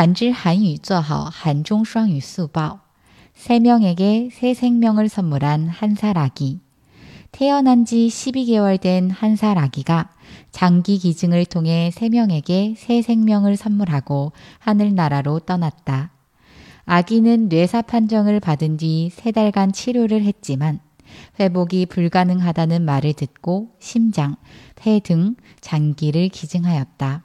한줄 한유 조하오 한종 쌍유 수바오 세 명에게 새 생명을 선물한 한살 아기 태어난 지 12개월 된 한살 아기가 장기 기증을 통해 세 명에게 새 생명을 선물하고 하늘나라로 떠났다. 아기는 뇌사 판정을 받은 뒤 세 달간 치료를 했지만 회복이 불가능하다는 말을 듣고 심장, 폐 등 장기를 기증하였다.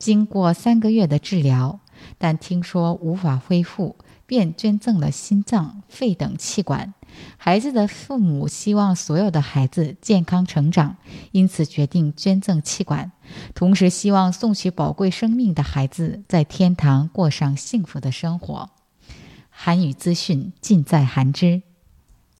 经过三个月的治疗，但听说无法恢复，便捐赠了心脏、肺等气管。孩子的父母希望所有的孩子健康成长，因此决定捐赠气管，同时希望送去宝贵生命的孩子在天堂过上幸福的生活。韩语资讯尽在韩知。